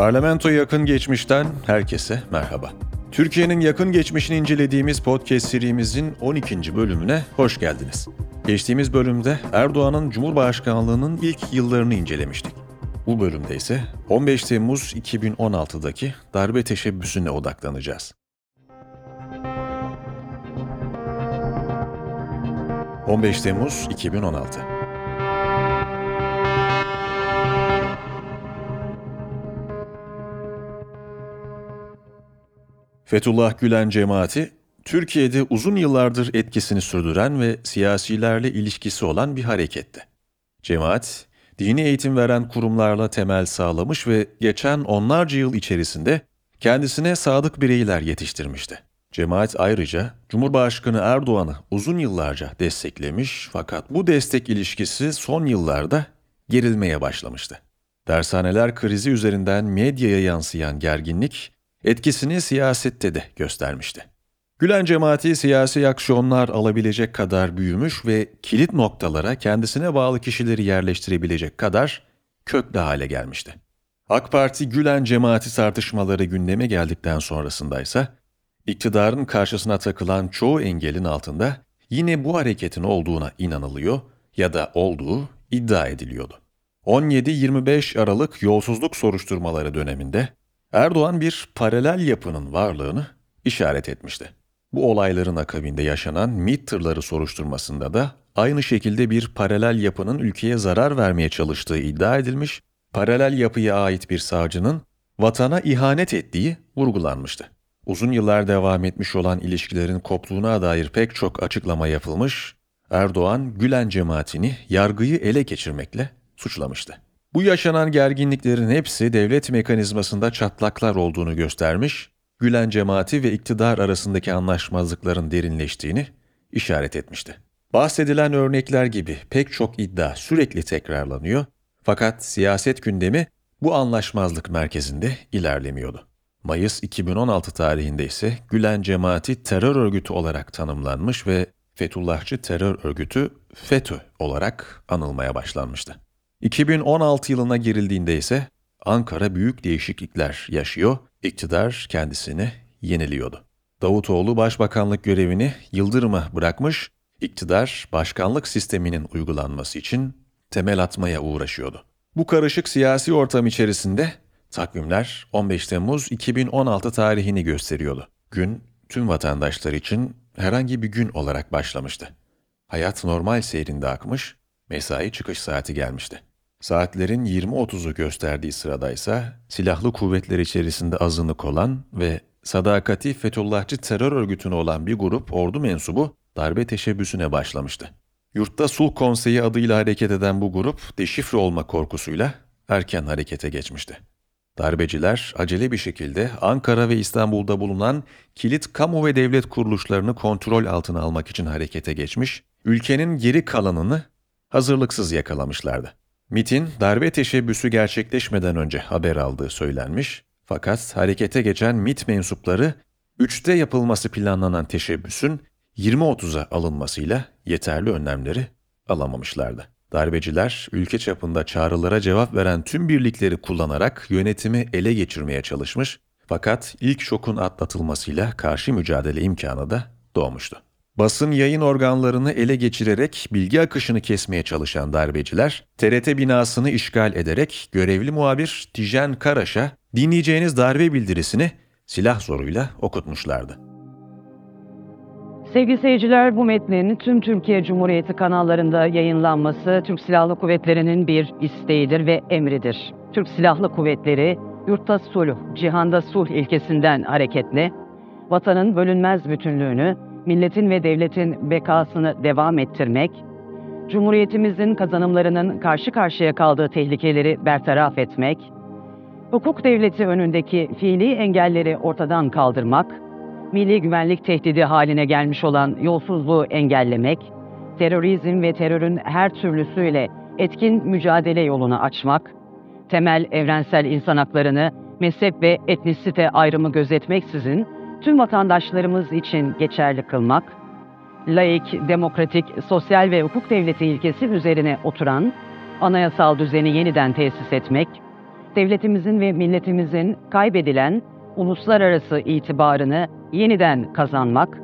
Parlamento yakın geçmişten herkese merhaba. Türkiye'nin yakın geçmişini incelediğimiz podcast serimizin 12. bölümüne hoş geldiniz. Geçtiğimiz bölümde Erdoğan'ın Cumhurbaşkanlığının ilk yıllarını incelemiştik. Bu bölümde ise 15 Temmuz 2016'daki darbe teşebbüsüne odaklanacağız. 15 Temmuz 2016 Fethullah Gülen cemaati, Türkiye'de uzun yıllardır etkisini sürdüren ve siyasilerle ilişkisi olan bir hareketti. Cemaat, dini eğitim veren kurumlarla temel sağlamış ve geçen onlarca yıl içerisinde kendisine sadık bireyler yetiştirmişti. Cemaat ayrıca Cumhurbaşkanı Erdoğan'ı uzun yıllarca desteklemiş fakat bu destek ilişkisi son yıllarda gerilmeye başlamıştı. Dershaneler krizi üzerinden medyaya yansıyan gerginlik etkisini siyasette de göstermişti. Gülen cemaati siyasi aksiyonlar alabilecek kadar büyümüş ve kilit noktalara kendisine bağlı kişileri yerleştirebilecek kadar köklü hale gelmişti. AK Parti Gülen cemaati tartışmaları gündeme geldikten sonrasındaysa iktidarın karşısına takılan çoğu engelin altında yine bu hareketin olduğuna inanılıyor ya da olduğu iddia ediliyordu. 17-25 Aralık yolsuzluk soruşturmaları döneminde Erdoğan bir paralel yapının varlığını işaret etmişti. Bu olayların akabinde yaşanan MİT tırları soruşturmasında da aynı şekilde bir paralel yapının ülkeye zarar vermeye çalıştığı iddia edilmiş, paralel yapıya ait bir savcının vatana ihanet ettiği vurgulanmıştı. Uzun yıllar devam etmiş olan ilişkilerin koptuğuna dair pek çok açıklama yapılmış, Erdoğan Gülen cemaatini yargıyı ele geçirmekle suçlamıştı. Bu yaşanan gerginliklerin hepsi devlet mekanizmasında çatlaklar olduğunu göstermiş, Gülen cemaati ve iktidar arasındaki anlaşmazlıkların derinleştiğini işaret etmişti. Bahsedilen örnekler gibi pek çok iddia sürekli tekrarlanıyor fakat siyaset gündemi bu anlaşmazlık merkezinde ilerlemiyordu. Mayıs 2016 tarihinde ise Gülen cemaati terör örgütü olarak tanımlanmış ve Fethullahçı terör örgütü FETÖ olarak anılmaya başlanmıştı. 2016 yılına girildiğinde ise Ankara büyük değişiklikler yaşıyor, iktidar kendisini yeniliyordu. Davutoğlu başbakanlık görevini Yıldırım'a bırakmış, iktidar başkanlık sisteminin uygulanması için temel atmaya uğraşıyordu. Bu karışık siyasi ortam içerisinde takvimler 15 Temmuz 2016 tarihini gösteriyordu. Gün tüm vatandaşlar için herhangi bir gün olarak başlamıştı. Hayat normal seyrinde akmış, mesai çıkış saati gelmişti. Saatlerin 20.30'u gösterdiği sıradaysa silahlı kuvvetler içerisinde azınlık olan ve sadakati Fethullahçı terör örgütüne olan bir grup ordu mensubu darbe teşebbüsüne başlamıştı. Yurtta Sulh Konseyi adıyla hareket eden bu grup deşifre olma korkusuyla erken harekete geçmişti. Darbeciler acele bir şekilde Ankara ve İstanbul'da bulunan kilit kamu ve devlet kuruluşlarını kontrol altına almak için harekete geçmiş, ülkenin geri kalanını hazırlıksız yakalamışlardı. MIT'in darbe teşebbüsü gerçekleşmeden önce haber aldığı söylenmiş fakat harekete geçen MIT mensupları 3'te yapılması planlanan teşebbüsün 20.30'a alınmasıyla yeterli önlemleri alamamışlardı. Darbeciler ülke çapında çağrılara cevap veren tüm birlikleri kullanarak yönetimi ele geçirmeye çalışmış fakat ilk şokun atlatılmasıyla karşı mücadele imkanı da doğmuştu. Basın yayın organlarını ele geçirerek bilgi akışını kesmeye çalışan darbeciler, TRT binasını işgal ederek görevli muhabir Tijen Karaş'a dinleyeceğiniz darbe bildirisini silah zoruyla okutmuşlardı. Sevgili seyirciler bu metnin tüm Türkiye Cumhuriyeti kanallarında yayınlanması Türk Silahlı Kuvvetleri'nin bir isteğidir ve emridir. Türk Silahlı Kuvvetleri yurtta sulh, cihanda sulh ilkesinden hareketle vatanın bölünmez bütünlüğünü, milletin ve devletin bekasını devam ettirmek, Cumhuriyetimizin kazanımlarının karşı karşıya kaldığı tehlikeleri bertaraf etmek, hukuk devleti önündeki fiili engelleri ortadan kaldırmak, milli güvenlik tehdidi haline gelmiş olan yolsuzluğu engellemek, terörizm ve terörün her türlüsüyle etkin mücadele yolunu açmak, temel evrensel insan haklarını mezhep ve etnisite ayrımı gözetmeksizin tüm vatandaşlarımız için geçerli kılmak, laik, demokratik, sosyal ve hukuk devleti ilkesi üzerine oturan anayasal düzeni yeniden tesis etmek, devletimizin ve milletimizin kaybedilen uluslararası itibarını yeniden kazanmak,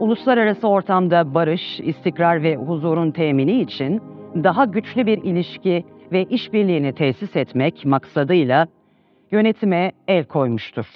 uluslararası ortamda barış, istikrar ve huzurun temini için daha güçlü bir ilişki ve işbirliğini tesis etmek maksadıyla yönetime el koymuştur.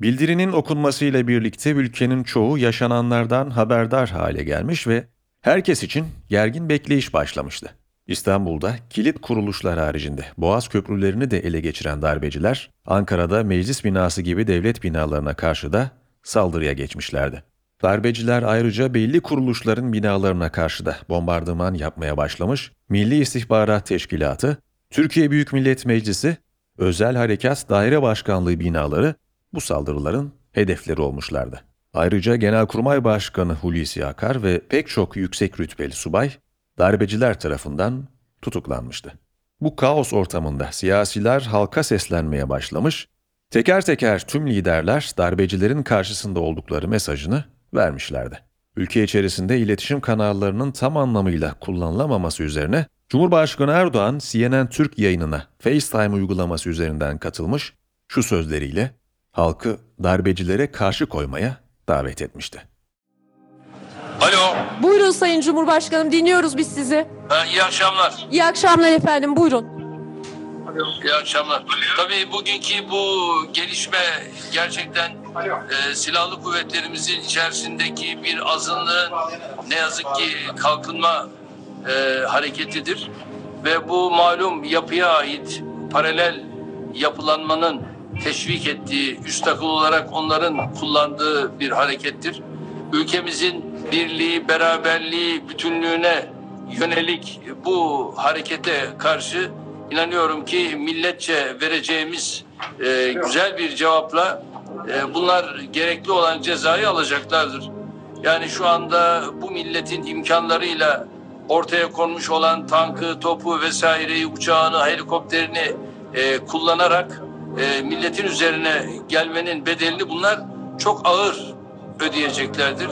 Bildirinin okunmasıyla birlikte ülkenin çoğu yaşananlardan haberdar hale gelmiş ve herkes için gergin bekleyiş başlamıştı. İstanbul'da kilit kuruluşlar haricinde Boğaz köprülerini de ele geçiren darbeciler, Ankara'da meclis binası gibi devlet binalarına karşı da saldırıya geçmişlerdi. Darbeciler ayrıca belli kuruluşların binalarına karşı da bombardıman yapmaya başlamış, Milli İstihbarat Teşkilatı, Türkiye Büyük Millet Meclisi, Özel Harekat Daire Başkanlığı binaları bu saldırıların hedefleri olmuşlardı. Ayrıca Genelkurmay Başkanı Hulusi Akar ve pek çok yüksek rütbeli subay darbeciler tarafından tutuklanmıştı. Bu kaos ortamında siyasiler halka seslenmeye başlamış, teker teker tüm liderler darbecilerin karşısında oldukları mesajını vermişlerdi. Ülke içerisinde iletişim kanallarının tam anlamıyla kullanılamaması üzerine Cumhurbaşkanı Erdoğan CNN Türk yayınına FaceTime uygulaması üzerinden katılmış, şu sözleriyle halkı darbecilere karşı koymaya davet etmişti. Buyurun Sayın Cumhurbaşkanım dinliyoruz biz sizi. ha, iyi akşamlar. İyi akşamlar efendim buyurun. İyi akşamlar. Tabii bugünkü bu gelişme gerçekten e, silahlı kuvvetlerimizin içerisindeki bir azınlığın ne yazık ki kalkınma e, hareketidir. Ve bu malum yapıya ait paralel yapılanmanın teşvik ettiği, üst akıl olarak onların kullandığı bir harekettir. Ülkemizin birliği, beraberliği, bütünlüğüne yönelik bu harekete karşı inanıyorum ki milletçe vereceğimiz e, güzel bir cevapla e, bunlar gerekli olan cezayı alacaklardır. Yani şu anda bu milletin imkanlarıyla ortaya konmuş olan tankı, topu vesaireyi, uçağını, helikopterini e, kullanarak e, milletin üzerine gelmenin bedelini bunlar çok ağır ödeyeceklerdir.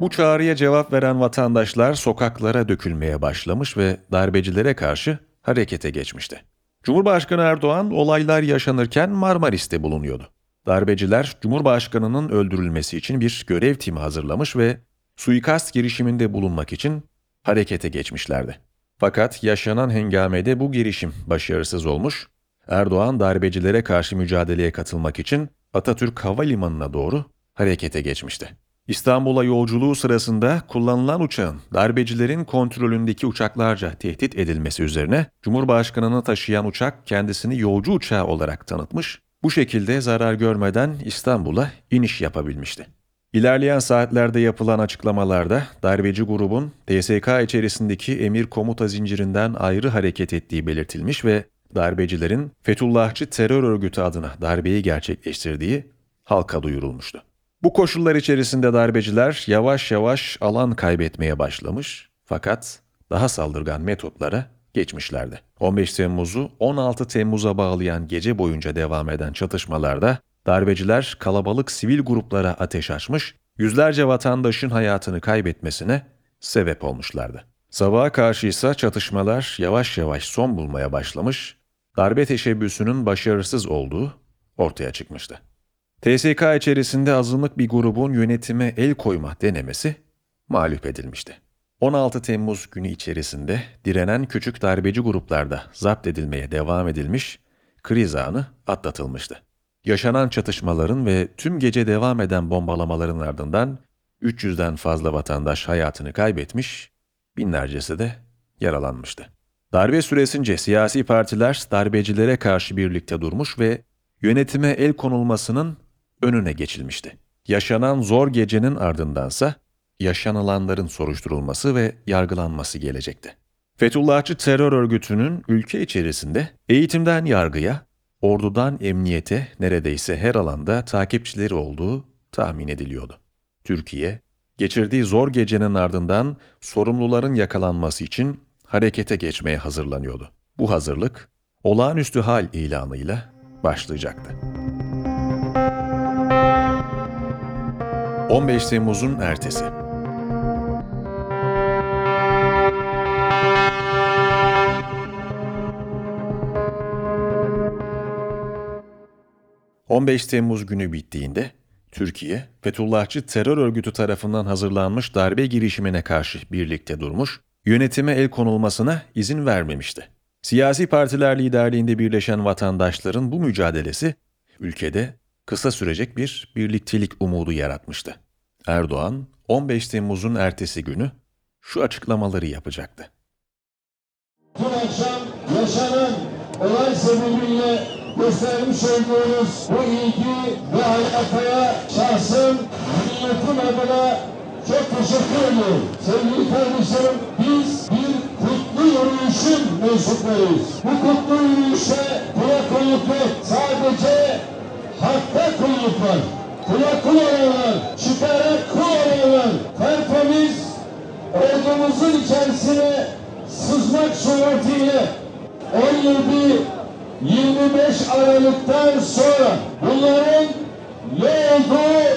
Bu çağrıya cevap veren vatandaşlar sokaklara dökülmeye başlamış ve darbecilere karşı harekete geçmişti. Cumhurbaşkanı Erdoğan olaylar yaşanırken Marmaris'te bulunuyordu. Darbeciler Cumhurbaşkanı'nın öldürülmesi için bir görev timi hazırlamış ve suikast girişiminde bulunmak için harekete geçmişlerdi. Fakat yaşanan hengamede bu girişim başarısız olmuş, Erdoğan darbecilere karşı mücadeleye katılmak için Atatürk Havalimanı'na doğru harekete geçmişti. İstanbul'a yolculuğu sırasında kullanılan uçağın darbecilerin kontrolündeki uçaklarca tehdit edilmesi üzerine Cumhurbaşkanı'nı taşıyan uçak kendisini yolcu uçağı olarak tanıtmış, bu şekilde zarar görmeden İstanbul'a iniş yapabilmişti. İlerleyen saatlerde yapılan açıklamalarda darbeci grubun TSK içerisindeki emir komuta zincirinden ayrı hareket ettiği belirtilmiş ve darbecilerin Fethullahçı terör örgütü adına darbeyi gerçekleştirdiği halka duyurulmuştu. Bu koşullar içerisinde darbeciler yavaş yavaş alan kaybetmeye başlamış fakat daha saldırgan metotlara geçmişlerdi. 15 Temmuz'u 16 Temmuz'a bağlayan gece boyunca devam eden çatışmalarda darbeciler kalabalık sivil gruplara ateş açmış, yüzlerce vatandaşın hayatını kaybetmesine sebep olmuşlardı. Sabaha karşı ise çatışmalar yavaş yavaş son bulmaya başlamış, darbe teşebbüsünün başarısız olduğu ortaya çıkmıştı. TSK içerisinde azınlık bir grubun yönetime el koyma denemesi mağlup edilmişti. 16 Temmuz günü içerisinde direnen küçük darbeci gruplarda zapt edilmeye devam edilmiş, kriz anı atlatılmıştı. Yaşanan çatışmaların ve tüm gece devam eden bombalamaların ardından 300'den fazla vatandaş hayatını kaybetmiş, binlercesi de yaralanmıştı. Darbe süresince siyasi partiler darbecilere karşı birlikte durmuş ve yönetime el konulmasının önüne geçilmişti. Yaşanan zor gecenin ardındansa yaşanılanların soruşturulması ve yargılanması gelecekti. Fethullahçı terör örgütünün ülke içerisinde eğitimden yargıya, ordudan emniyete neredeyse her alanda takipçileri olduğu tahmin ediliyordu. Türkiye, geçirdiği zor gecenin ardından sorumluların yakalanması için harekete geçmeye hazırlanıyordu. Bu hazırlık olağanüstü hal ilanıyla başlayacaktı. 15 Temmuz'un ertesi. ...15 Temmuz günü bittiğinde... ...Türkiye, Fethullahçı terör örgütü tarafından hazırlanmış darbe girişimine karşı birlikte durmuş... ...yönetime el konulmasına izin vermemişti. Siyasi partiler liderliğinde birleşen vatandaşların bu mücadelesi... ...ülkede kısa sürecek bir birliktelik umudu yaratmıştı. Erdoğan 15 Temmuz'un ertesi günü şu açıklamaları yapacaktı. Dün akşam yaşanan olay sebebiyle göstermiş olduğunuz bu ilgi ve alakaya şahsım milletim adına çok teşekkür ediyorum. Sevgili kardeşlerim biz bir kutlu yürüyüşün mensuplarıyız. Bu kutlu yürüyüşe kula kulluk yok. Sadece hakka kulluk var. Kula kul olanlar, çıkara kul olanlar, tertemiz ordumuzun içerisine sızmak suretiyle 17-25 Aralık'tan sonra bunların ne olduğu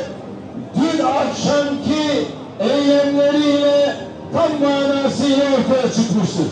dün akşamki eylemleriyle tam manasıyla ortaya çıkmıştır.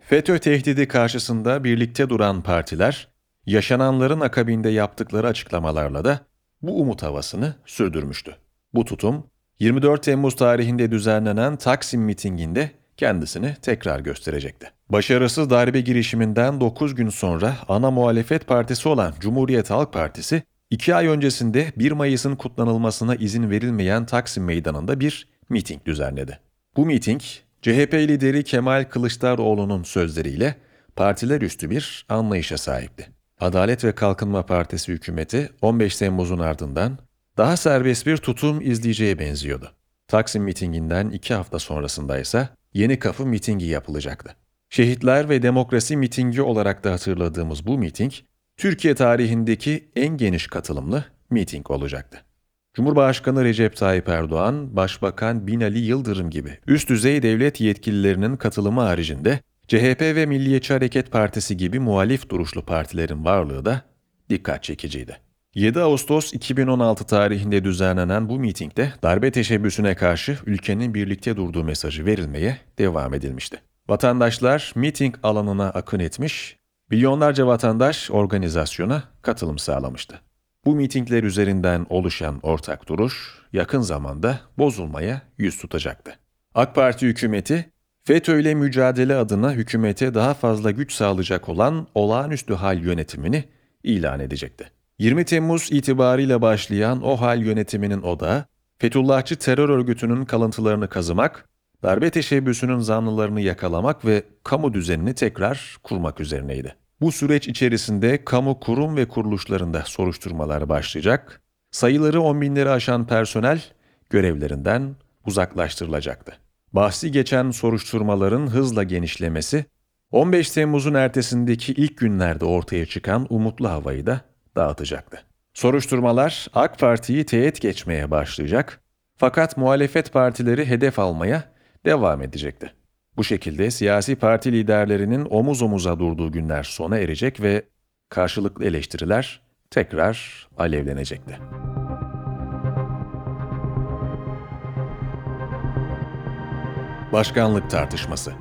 FETÖ tehdidi karşısında birlikte duran partiler, yaşananların akabinde yaptıkları açıklamalarla da bu umut havasını sürdürmüştü. Bu tutum, 24 Temmuz tarihinde düzenlenen Taksim mitinginde kendisini tekrar gösterecekti. Başarısız darbe girişiminden 9 gün sonra ana muhalefet partisi olan Cumhuriyet Halk Partisi, 2 ay öncesinde 1 Mayıs'ın kutlanılmasına izin verilmeyen Taksim Meydanı'nda bir miting düzenledi. Bu miting, CHP lideri Kemal Kılıçdaroğlu'nun sözleriyle partiler üstü bir anlayışa sahipti. Adalet ve Kalkınma Partisi hükümeti 15 Temmuz'un ardından daha serbest bir tutum izleyeceğe benziyordu. Taksim mitinginden iki hafta sonrasında ise Yeni Kapı mitingi yapılacaktı. Şehitler ve Demokrasi mitingi olarak da hatırladığımız bu miting, Türkiye tarihindeki en geniş katılımlı miting olacaktı. Cumhurbaşkanı Recep Tayyip Erdoğan, Başbakan Binali Yıldırım gibi üst düzey devlet yetkililerinin katılımı haricinde CHP ve Milliyetçi Hareket Partisi gibi muhalif duruşlu partilerin varlığı da dikkat çekiciydi. 7 Ağustos 2016 tarihinde düzenlenen bu mitingde darbe teşebbüsüne karşı ülkenin birlikte durduğu mesajı verilmeye devam edilmişti. Vatandaşlar miting alanına akın etmiş, milyonlarca vatandaş organizasyona katılım sağlamıştı. Bu mitingler üzerinden oluşan ortak duruş yakın zamanda bozulmaya yüz tutacaktı. AK Parti hükümeti FETÖ ile mücadele adına hükümete daha fazla güç sağlayacak olan olağanüstü hal yönetimini ilan edecekti. 20 Temmuz itibariyle başlayan o hal yönetiminin odağı, Fethullahçı terör örgütünün kalıntılarını kazımak, darbe teşebbüsünün zanlılarını yakalamak ve kamu düzenini tekrar kurmak üzerineydi. Bu süreç içerisinde kamu kurum ve kuruluşlarında soruşturmalar başlayacak, sayıları on binleri aşan personel görevlerinden uzaklaştırılacaktı. Bahsi geçen soruşturmaların hızla genişlemesi, 15 Temmuz'un ertesindeki ilk günlerde ortaya çıkan umutlu havayı da dağıtacaktı. Soruşturmalar AK Parti'yi teğet geçmeye başlayacak fakat muhalefet partileri hedef almaya devam edecekti. Bu şekilde siyasi parti liderlerinin omuz omuza durduğu günler sona erecek ve karşılıklı eleştiriler tekrar alevlenecekti. Başkanlık tartışması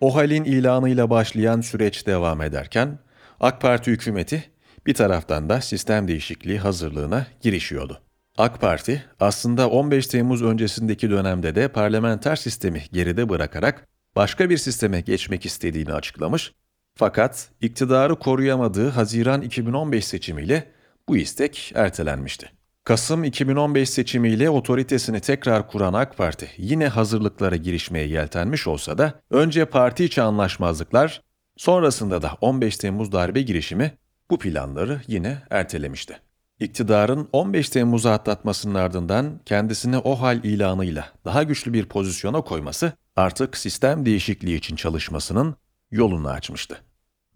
O halin ilanıyla başlayan süreç devam ederken AK Parti hükümeti bir taraftan da sistem değişikliği hazırlığına girişiyordu. AK Parti aslında 15 Temmuz öncesindeki dönemde de parlamenter sistemi geride bırakarak başka bir sisteme geçmek istediğini açıklamış fakat iktidarı koruyamadığı Haziran 2015 seçimiyle bu istek ertelenmişti. Kasım 2015 seçimiyle otoritesini tekrar kuran AK Parti yine hazırlıklara girişmeye yeltenmiş olsa da önce parti içi anlaşmazlıklar, sonrasında da 15 Temmuz darbe girişimi bu planları yine ertelemişti. İktidarın 15 Temmuz'u atlatmasının ardından kendisini o hal ilanıyla daha güçlü bir pozisyona koyması artık sistem değişikliği için çalışmasının yolunu açmıştı.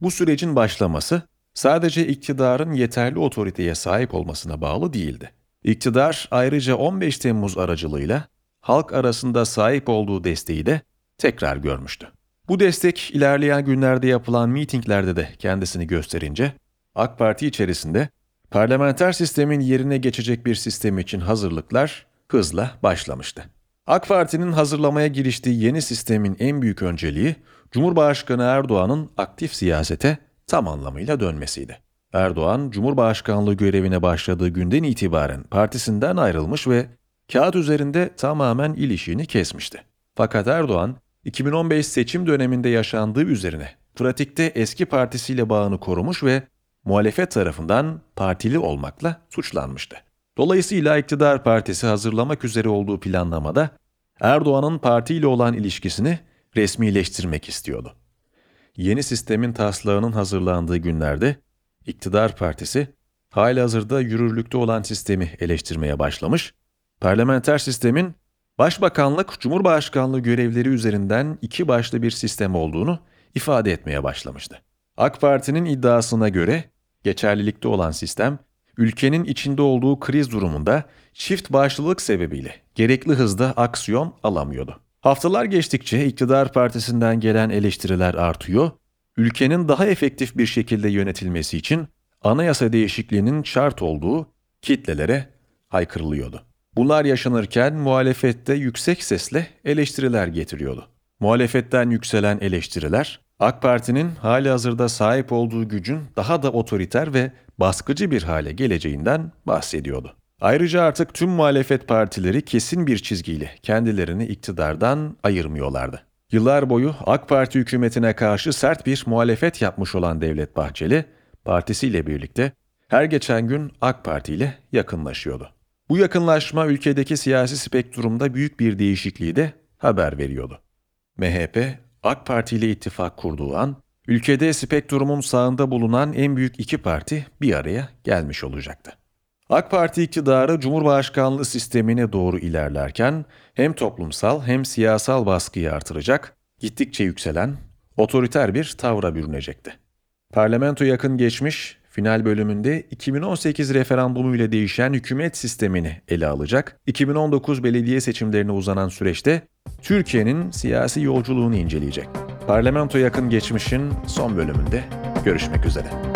Bu sürecin başlaması sadece iktidarın yeterli otoriteye sahip olmasına bağlı değildi. İktidar ayrıca 15 Temmuz aracılığıyla halk arasında sahip olduğu desteği de tekrar görmüştü. Bu destek ilerleyen günlerde yapılan mitinglerde de kendisini gösterince AK Parti içerisinde parlamenter sistemin yerine geçecek bir sistem için hazırlıklar hızla başlamıştı. AK Parti'nin hazırlamaya giriştiği yeni sistemin en büyük önceliği Cumhurbaşkanı Erdoğan'ın aktif siyasete tam anlamıyla dönmesiydi. Erdoğan, Cumhurbaşkanlığı görevine başladığı günden itibaren partisinden ayrılmış ve kağıt üzerinde tamamen ilişiğini kesmişti. Fakat Erdoğan, 2015 seçim döneminde yaşandığı üzerine pratikte eski partisiyle bağını korumuş ve muhalefet tarafından partili olmakla suçlanmıştı. Dolayısıyla iktidar partisi hazırlamak üzere olduğu planlamada Erdoğan'ın partiyle olan ilişkisini resmileştirmek istiyordu. Yeni sistemin taslağının hazırlandığı günlerde iktidar partisi halihazırda yürürlükte olan sistemi eleştirmeye başlamış, parlamenter sistemin başbakanlık, cumhurbaşkanlığı görevleri üzerinden iki başlı bir sistem olduğunu ifade etmeye başlamıştı. AK Parti'nin iddiasına göre geçerlilikte olan sistem, ülkenin içinde olduğu kriz durumunda çift başlılık sebebiyle gerekli hızda aksiyon alamıyordu. Haftalar geçtikçe iktidar partisinden gelen eleştiriler artıyor, ülkenin daha efektif bir şekilde yönetilmesi için anayasa değişikliğinin şart olduğu kitlelere haykırılıyordu. Bunlar yaşanırken muhalefette yüksek sesle eleştiriler getiriyordu. Muhalefetten yükselen eleştiriler, AK Parti'nin hali hazırda sahip olduğu gücün daha da otoriter ve baskıcı bir hale geleceğinden bahsediyordu. Ayrıca artık tüm muhalefet partileri kesin bir çizgiyle kendilerini iktidardan ayırmıyorlardı. Yıllar boyu AK Parti hükümetine karşı sert bir muhalefet yapmış olan Devlet Bahçeli, partisiyle birlikte her geçen gün AK Parti ile yakınlaşıyordu. Bu yakınlaşma ülkedeki siyasi spektrumda büyük bir değişikliği de haber veriyordu. MHP, AK Parti ile ittifak kurduğu an, ülkede spektrumun sağında bulunan en büyük iki parti bir araya gelmiş olacaktı. AK Parti iktidarı Cumhurbaşkanlığı sistemine doğru ilerlerken hem toplumsal hem siyasal baskıyı artıracak, gittikçe yükselen otoriter bir tavra bürünecekti. Parlamento yakın geçmiş, final bölümünde 2018 referandumu ile değişen hükümet sistemini ele alacak, 2019 belediye seçimlerine uzanan süreçte Türkiye'nin siyasi yolculuğunu inceleyecek. Parlamento yakın geçmişin son bölümünde görüşmek üzere.